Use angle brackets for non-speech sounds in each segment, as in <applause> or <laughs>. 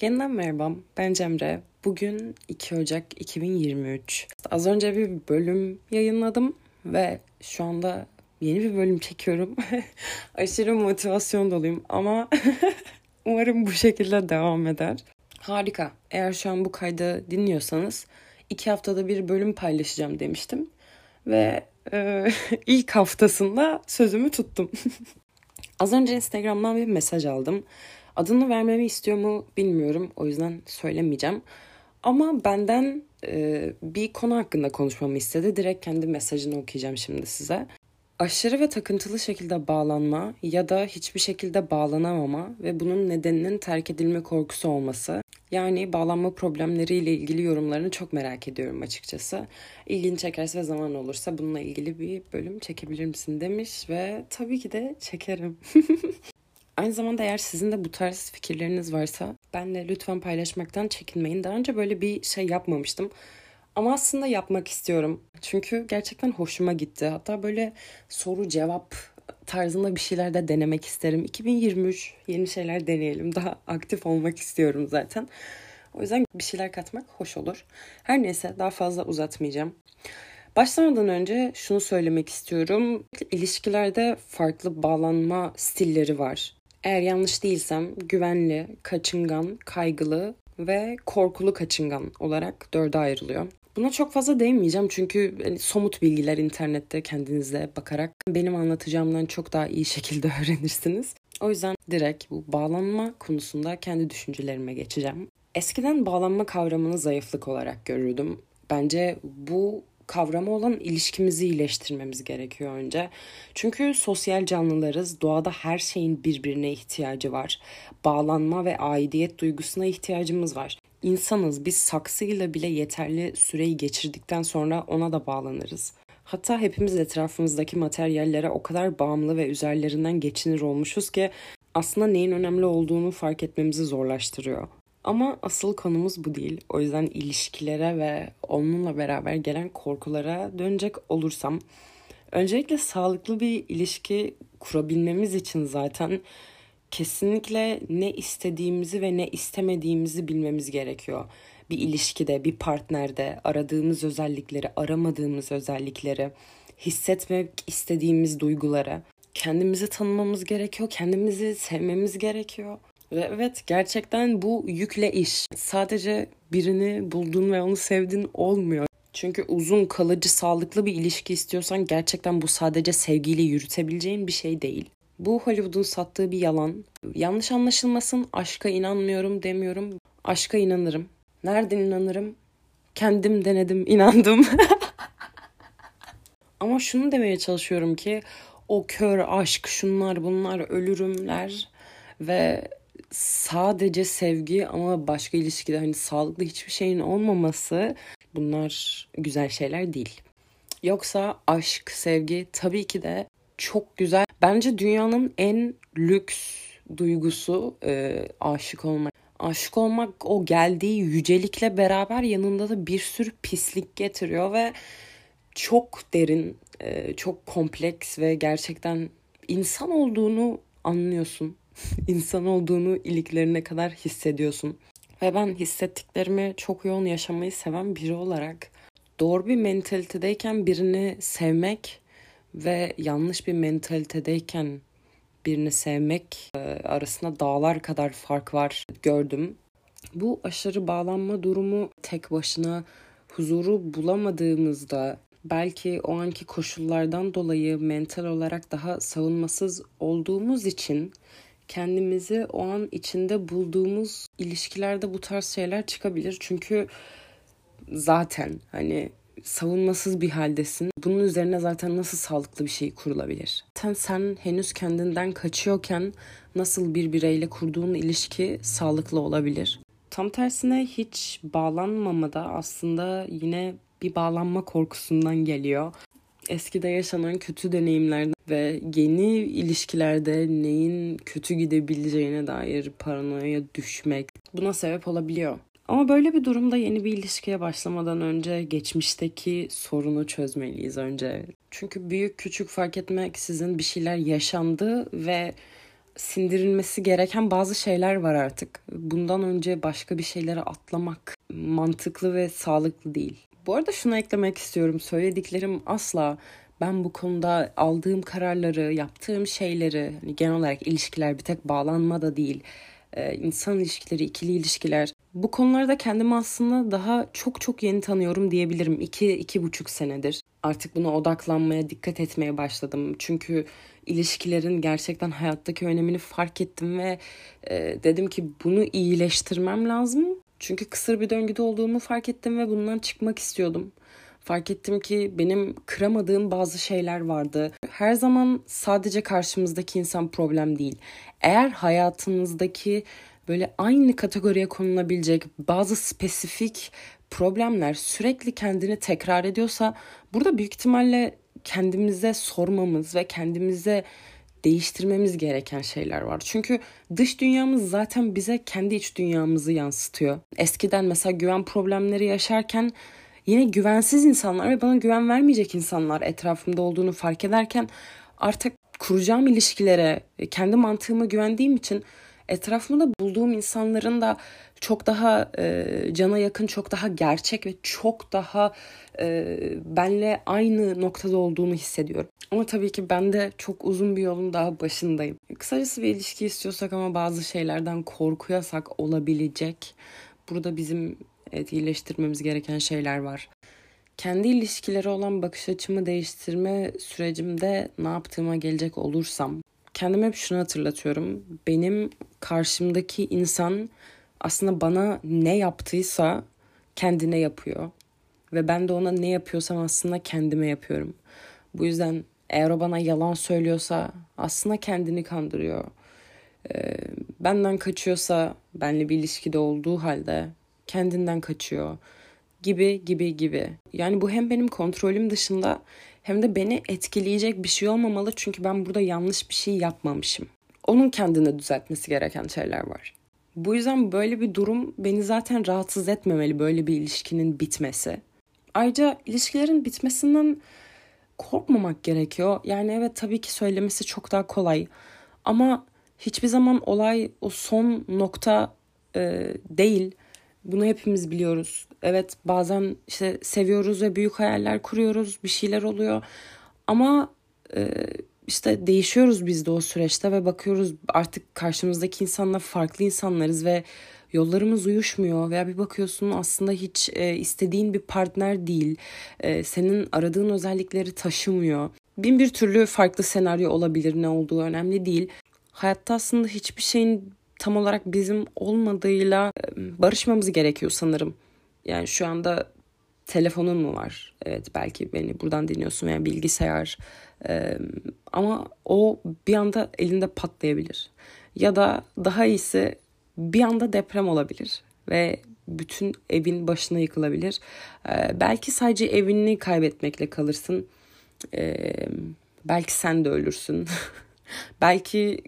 Yeniden merhaba, ben Cemre. Bugün 2 Ocak 2023. Az önce bir bölüm yayınladım ve şu anda yeni bir bölüm çekiyorum. <laughs> Aşırı motivasyon doluyum ama <laughs> umarım bu şekilde devam eder. Harika. Eğer şu an bu kaydı dinliyorsanız iki haftada bir bölüm paylaşacağım demiştim. Ve e, <laughs> ilk haftasında sözümü tuttum. Az önce Instagram'dan bir mesaj aldım. Adını vermemi istiyor mu bilmiyorum. O yüzden söylemeyeceğim. Ama benden e, bir konu hakkında konuşmamı istedi. Direkt kendi mesajını okuyacağım şimdi size. Aşırı ve takıntılı şekilde bağlanma ya da hiçbir şekilde bağlanamama ve bunun nedeninin terk edilme korkusu olması. Yani bağlanma problemleriyle ilgili yorumlarını çok merak ediyorum açıkçası. İlgini çekerse zaman olursa bununla ilgili bir bölüm çekebilir misin demiş ve tabii ki de çekerim. <laughs> Aynı zamanda eğer sizin de bu tarz fikirleriniz varsa benle lütfen paylaşmaktan çekinmeyin. Daha önce böyle bir şey yapmamıştım. Ama aslında yapmak istiyorum. Çünkü gerçekten hoşuma gitti. Hatta böyle soru cevap tarzında bir şeyler de denemek isterim. 2023 yeni şeyler deneyelim. Daha aktif olmak istiyorum zaten. O yüzden bir şeyler katmak hoş olur. Her neyse daha fazla uzatmayacağım. Başlamadan önce şunu söylemek istiyorum. İlişkilerde farklı bağlanma stilleri var. Eğer yanlış değilsem güvenli, kaçıngan, kaygılı ve korkulu kaçıngan olarak dörde ayrılıyor. Buna çok fazla değinmeyeceğim çünkü hani somut bilgiler internette kendinize bakarak benim anlatacağımdan çok daha iyi şekilde <laughs> öğrenirsiniz. O yüzden direkt bu bağlanma konusunda kendi düşüncelerime geçeceğim. Eskiden bağlanma kavramını zayıflık olarak görürdüm. Bence bu kavrama olan ilişkimizi iyileştirmemiz gerekiyor önce. Çünkü sosyal canlılarız. Doğada her şeyin birbirine ihtiyacı var. Bağlanma ve aidiyet duygusuna ihtiyacımız var. İnsanız biz saksıyla bile yeterli süreyi geçirdikten sonra ona da bağlanırız. Hatta hepimiz etrafımızdaki materyallere o kadar bağımlı ve üzerlerinden geçinir olmuşuz ki aslında neyin önemli olduğunu fark etmemizi zorlaştırıyor. Ama asıl konumuz bu değil. O yüzden ilişkilere ve onunla beraber gelen korkulara dönecek olursam öncelikle sağlıklı bir ilişki kurabilmemiz için zaten kesinlikle ne istediğimizi ve ne istemediğimizi bilmemiz gerekiyor. Bir ilişkide, bir partnerde aradığımız özellikleri, aramadığımız özellikleri, hissetmek istediğimiz duyguları kendimizi tanımamız gerekiyor, kendimizi sevmemiz gerekiyor. Ve evet gerçekten bu yükle iş. Sadece birini buldun ve onu sevdin olmuyor. Çünkü uzun, kalıcı, sağlıklı bir ilişki istiyorsan gerçekten bu sadece sevgiyle yürütebileceğin bir şey değil. Bu Hollywood'un sattığı bir yalan. Yanlış anlaşılmasın, aşka inanmıyorum demiyorum. Aşka inanırım. Nereden inanırım? Kendim denedim, inandım. <laughs> Ama şunu demeye çalışıyorum ki o kör aşk, şunlar bunlar ölürümler ve sadece sevgi ama başka ilişkide hani sağlıklı hiçbir şeyin olmaması bunlar güzel şeyler değil. Yoksa aşk, sevgi tabii ki de çok güzel. Bence dünyanın en lüks duygusu e, aşık olmak. Aşık olmak o geldiği yücelikle beraber yanında da bir sürü pislik getiriyor ve çok derin, e, çok kompleks ve gerçekten insan olduğunu anlıyorsun. <laughs> insan olduğunu iliklerine kadar hissediyorsun. Ve ben hissettiklerimi çok yoğun yaşamayı seven biri olarak doğru bir mentalitedeyken birini sevmek ve yanlış bir mentalitedeyken birini sevmek e, arasında dağlar kadar fark var gördüm. Bu aşırı bağlanma durumu tek başına huzuru bulamadığımızda belki o anki koşullardan dolayı mental olarak daha savunmasız olduğumuz için kendimizi o an içinde bulduğumuz ilişkilerde bu tarz şeyler çıkabilir. Çünkü zaten hani savunmasız bir haldesin. Bunun üzerine zaten nasıl sağlıklı bir şey kurulabilir? Sen, sen henüz kendinden kaçıyorken nasıl bir bireyle kurduğun ilişki sağlıklı olabilir? Tam tersine hiç bağlanmamada aslında yine bir bağlanma korkusundan geliyor. Eskide yaşanan kötü deneyimlerden ve yeni ilişkilerde neyin kötü gidebileceğine dair paranoya düşmek buna sebep olabiliyor. Ama böyle bir durumda yeni bir ilişkiye başlamadan önce geçmişteki sorunu çözmeliyiz önce. Çünkü büyük küçük fark etmek sizin bir şeyler yaşandı ve sindirilmesi gereken bazı şeyler var artık. Bundan önce başka bir şeylere atlamak mantıklı ve sağlıklı değil. Bu arada şunu eklemek istiyorum. Söylediklerim asla ben bu konuda aldığım kararları, yaptığım şeyleri, hani genel olarak ilişkiler bir tek bağlanma da değil, e, insan ilişkileri, ikili ilişkiler. Bu konularda kendimi aslında daha çok çok yeni tanıyorum diyebilirim. İki, iki buçuk senedir. Artık buna odaklanmaya, dikkat etmeye başladım. Çünkü ilişkilerin gerçekten hayattaki önemini fark ettim ve e, dedim ki bunu iyileştirmem lazım. Çünkü kısır bir döngüde olduğumu fark ettim ve bundan çıkmak istiyordum. Fark ettim ki benim kıramadığım bazı şeyler vardı. Her zaman sadece karşımızdaki insan problem değil. Eğer hayatınızdaki böyle aynı kategoriye konulabilecek bazı spesifik problemler sürekli kendini tekrar ediyorsa burada büyük ihtimalle kendimize sormamız ve kendimize değiştirmemiz gereken şeyler var. Çünkü dış dünyamız zaten bize kendi iç dünyamızı yansıtıyor. Eskiden mesela güven problemleri yaşarken yine güvensiz insanlar ve bana güven vermeyecek insanlar etrafımda olduğunu fark ederken artık kuracağım ilişkilere kendi mantığıma güvendiğim için etrafımda bulduğum insanların da çok daha e, cana yakın, çok daha gerçek ve çok daha e, benle aynı noktada olduğunu hissediyorum. Ama tabii ki ben de çok uzun bir yolun daha başındayım. Kısacası bir ilişki istiyorsak ama bazı şeylerden korkuyorsak olabilecek. Burada bizim evet, iyileştirmemiz gereken şeyler var. Kendi ilişkileri olan bakış açımı değiştirme sürecimde ne yaptığıma gelecek olursam kendime hep şunu hatırlatıyorum. Benim karşımdaki insan aslında bana ne yaptıysa kendine yapıyor. Ve ben de ona ne yapıyorsam aslında kendime yapıyorum. Bu yüzden eğer o bana yalan söylüyorsa aslında kendini kandırıyor. Ee, benden kaçıyorsa benle bir ilişkide olduğu halde kendinden kaçıyor gibi gibi gibi. Yani bu hem benim kontrolüm dışında hem de beni etkileyecek bir şey olmamalı çünkü ben burada yanlış bir şey yapmamışım. Onun kendine düzeltmesi gereken şeyler var. Bu yüzden böyle bir durum beni zaten rahatsız etmemeli böyle bir ilişkinin bitmesi. Ayrıca ilişkilerin bitmesinden korkmamak gerekiyor. Yani evet tabii ki söylemesi çok daha kolay. Ama hiçbir zaman olay o son nokta e, değil. Bunu hepimiz biliyoruz. Evet bazen işte seviyoruz ve büyük hayaller kuruyoruz. Bir şeyler oluyor. Ama e, işte değişiyoruz biz de o süreçte ve bakıyoruz artık karşımızdaki insanla farklı insanlarız ve yollarımız uyuşmuyor veya bir bakıyorsun aslında hiç e, istediğin bir partner değil. E, senin aradığın özellikleri taşımıyor. Bin bir türlü farklı senaryo olabilir ne olduğu önemli değil. Hayatta aslında hiçbir şeyin tam olarak bizim olmadığıyla barışmamız gerekiyor sanırım. Yani şu anda telefonun mu var? Evet belki beni buradan dinliyorsun veya bilgisayar. Ee, ama o bir anda elinde patlayabilir. Ya da daha iyisi bir anda deprem olabilir ve bütün evin başına yıkılabilir. Ee, belki sadece evini kaybetmekle kalırsın. Ee, belki sen de ölürsün. <laughs> belki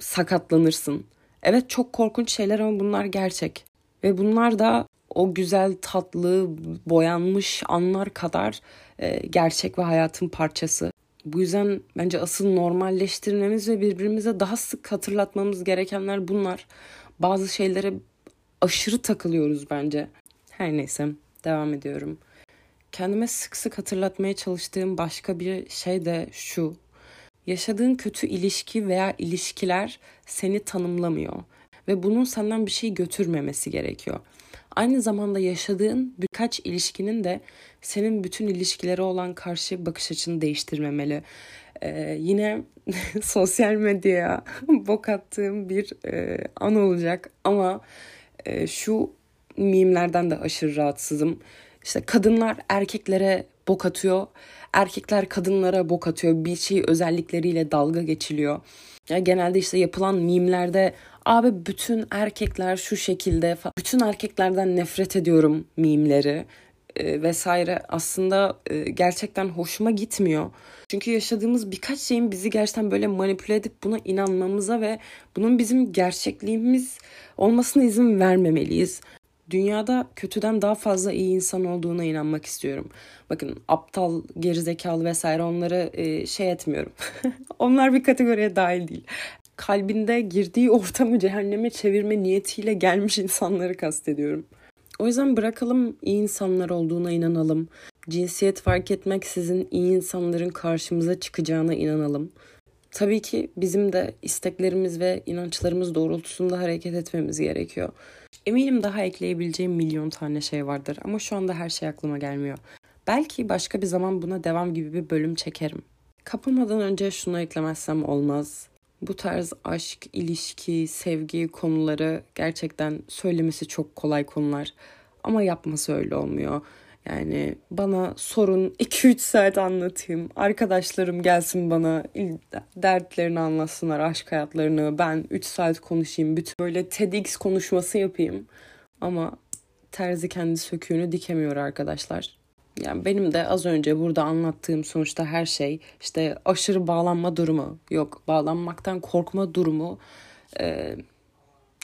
sakatlanırsın. Evet çok korkunç şeyler ama bunlar gerçek. Ve bunlar da o güzel, tatlı, boyanmış anlar kadar e, gerçek ve hayatın parçası. Bu yüzden bence asıl normalleştirmemiz ve birbirimize daha sık hatırlatmamız gerekenler bunlar. Bazı şeylere aşırı takılıyoruz bence. Her neyse devam ediyorum. Kendime sık sık hatırlatmaya çalıştığım başka bir şey de şu. Yaşadığın kötü ilişki veya ilişkiler seni tanımlamıyor ve bunun senden bir şey götürmemesi gerekiyor. Aynı zamanda yaşadığın birkaç ilişkinin de senin bütün ilişkileri olan karşı bakış açını değiştirmemeli. Ee, yine <laughs> sosyal medyaya bok attığım bir e, an olacak ama e, şu mimlerden de aşırı rahatsızım. İşte kadınlar erkeklere bok atıyor, erkekler kadınlara bok atıyor. Bir şey özellikleriyle dalga geçiliyor. Ya genelde işte yapılan mimlerde abi bütün erkekler şu şekilde bütün erkeklerden nefret ediyorum mimleri e, vesaire aslında e, gerçekten hoşuma gitmiyor. Çünkü yaşadığımız birkaç şeyin bizi gerçekten böyle manipüle edip buna inanmamıza ve bunun bizim gerçekliğimiz olmasına izin vermemeliyiz. Dünyada kötüden daha fazla iyi insan olduğuna inanmak istiyorum. Bakın aptal, gerizekalı vesaire onları e, şey etmiyorum. <laughs> Onlar bir kategoriye dahil değil. kalbinde girdiği ortamı cehenneme çevirme niyetiyle gelmiş insanları kastediyorum. O yüzden bırakalım iyi insanlar olduğuna inanalım. Cinsiyet fark etmeksizin iyi insanların karşımıza çıkacağına inanalım. Tabii ki bizim de isteklerimiz ve inançlarımız doğrultusunda hareket etmemiz gerekiyor. Eminim daha ekleyebileceğim milyon tane şey vardır ama şu anda her şey aklıma gelmiyor. Belki başka bir zaman buna devam gibi bir bölüm çekerim. Kapamadan önce şunu eklemezsem olmaz. Bu tarz aşk, ilişki, sevgi konuları gerçekten söylemesi çok kolay konular. Ama yapması öyle olmuyor. Yani bana sorun <laughs> 2-3 saat anlatayım. Arkadaşlarım gelsin bana dertlerini anlatsınlar, aşk hayatlarını. Ben 3 saat konuşayım. Bütün böyle TEDx konuşması yapayım. Ama terzi kendi söküğünü dikemiyor arkadaşlar. Yani benim de az önce burada anlattığım sonuçta her şey işte aşırı bağlanma durumu yok. Bağlanmaktan korkma durumu e,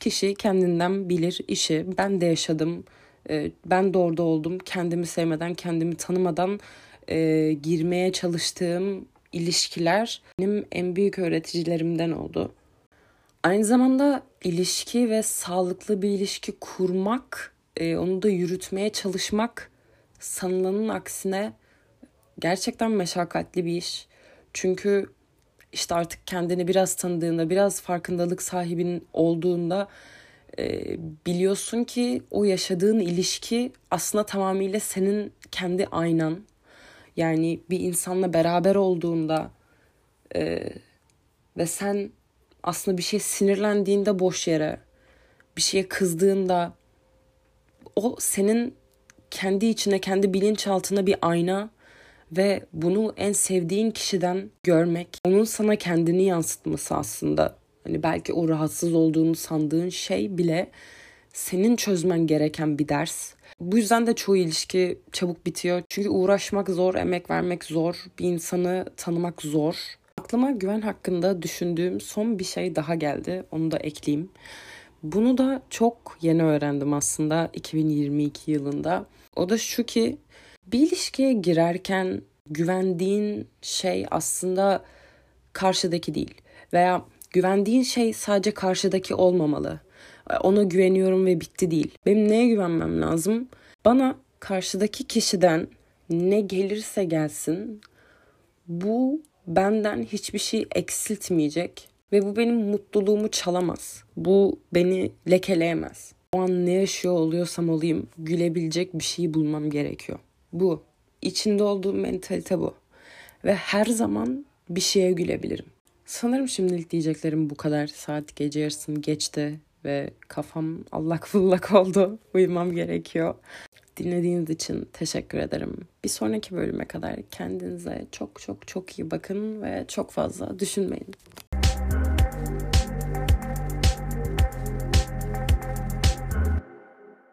kişi kendinden bilir işi. Ben de yaşadım. E, ben de orada oldum. Kendimi sevmeden, kendimi tanımadan e, girmeye çalıştığım ilişkiler benim en büyük öğreticilerimden oldu. Aynı zamanda ilişki ve sağlıklı bir ilişki kurmak, e, onu da yürütmeye çalışmak sanılanın aksine gerçekten meşakkatli bir iş. Çünkü işte artık kendini biraz tanıdığında, biraz farkındalık sahibin olduğunda e, biliyorsun ki o yaşadığın ilişki aslında tamamıyla senin kendi aynan. Yani bir insanla beraber olduğunda e, ve sen aslında bir şey sinirlendiğinde boş yere, bir şeye kızdığında o senin kendi içine, kendi bilinçaltına bir ayna ve bunu en sevdiğin kişiden görmek, onun sana kendini yansıtması aslında. Hani belki o rahatsız olduğunu sandığın şey bile senin çözmen gereken bir ders. Bu yüzden de çoğu ilişki çabuk bitiyor. Çünkü uğraşmak zor, emek vermek zor, bir insanı tanımak zor. Aklıma güven hakkında düşündüğüm son bir şey daha geldi. Onu da ekleyeyim. Bunu da çok yeni öğrendim aslında 2022 yılında. O da şu ki bir ilişkiye girerken güvendiğin şey aslında karşıdaki değil. Veya güvendiğin şey sadece karşıdaki olmamalı. Ona güveniyorum ve bitti değil. Benim neye güvenmem lazım? Bana karşıdaki kişiden ne gelirse gelsin bu benden hiçbir şey eksiltmeyecek ve bu benim mutluluğumu çalamaz. Bu beni lekeleyemez. O an ne yaşıyor oluyorsam olayım gülebilecek bir şeyi bulmam gerekiyor. Bu. İçinde olduğum mentalite bu. Ve her zaman bir şeye gülebilirim. Sanırım şimdilik diyeceklerim bu kadar. Saat gece yarısını geçti ve kafam allak bullak oldu. <laughs> Uyumam gerekiyor. Dinlediğiniz için teşekkür ederim. Bir sonraki bölüme kadar kendinize çok çok çok iyi bakın ve çok fazla düşünmeyin.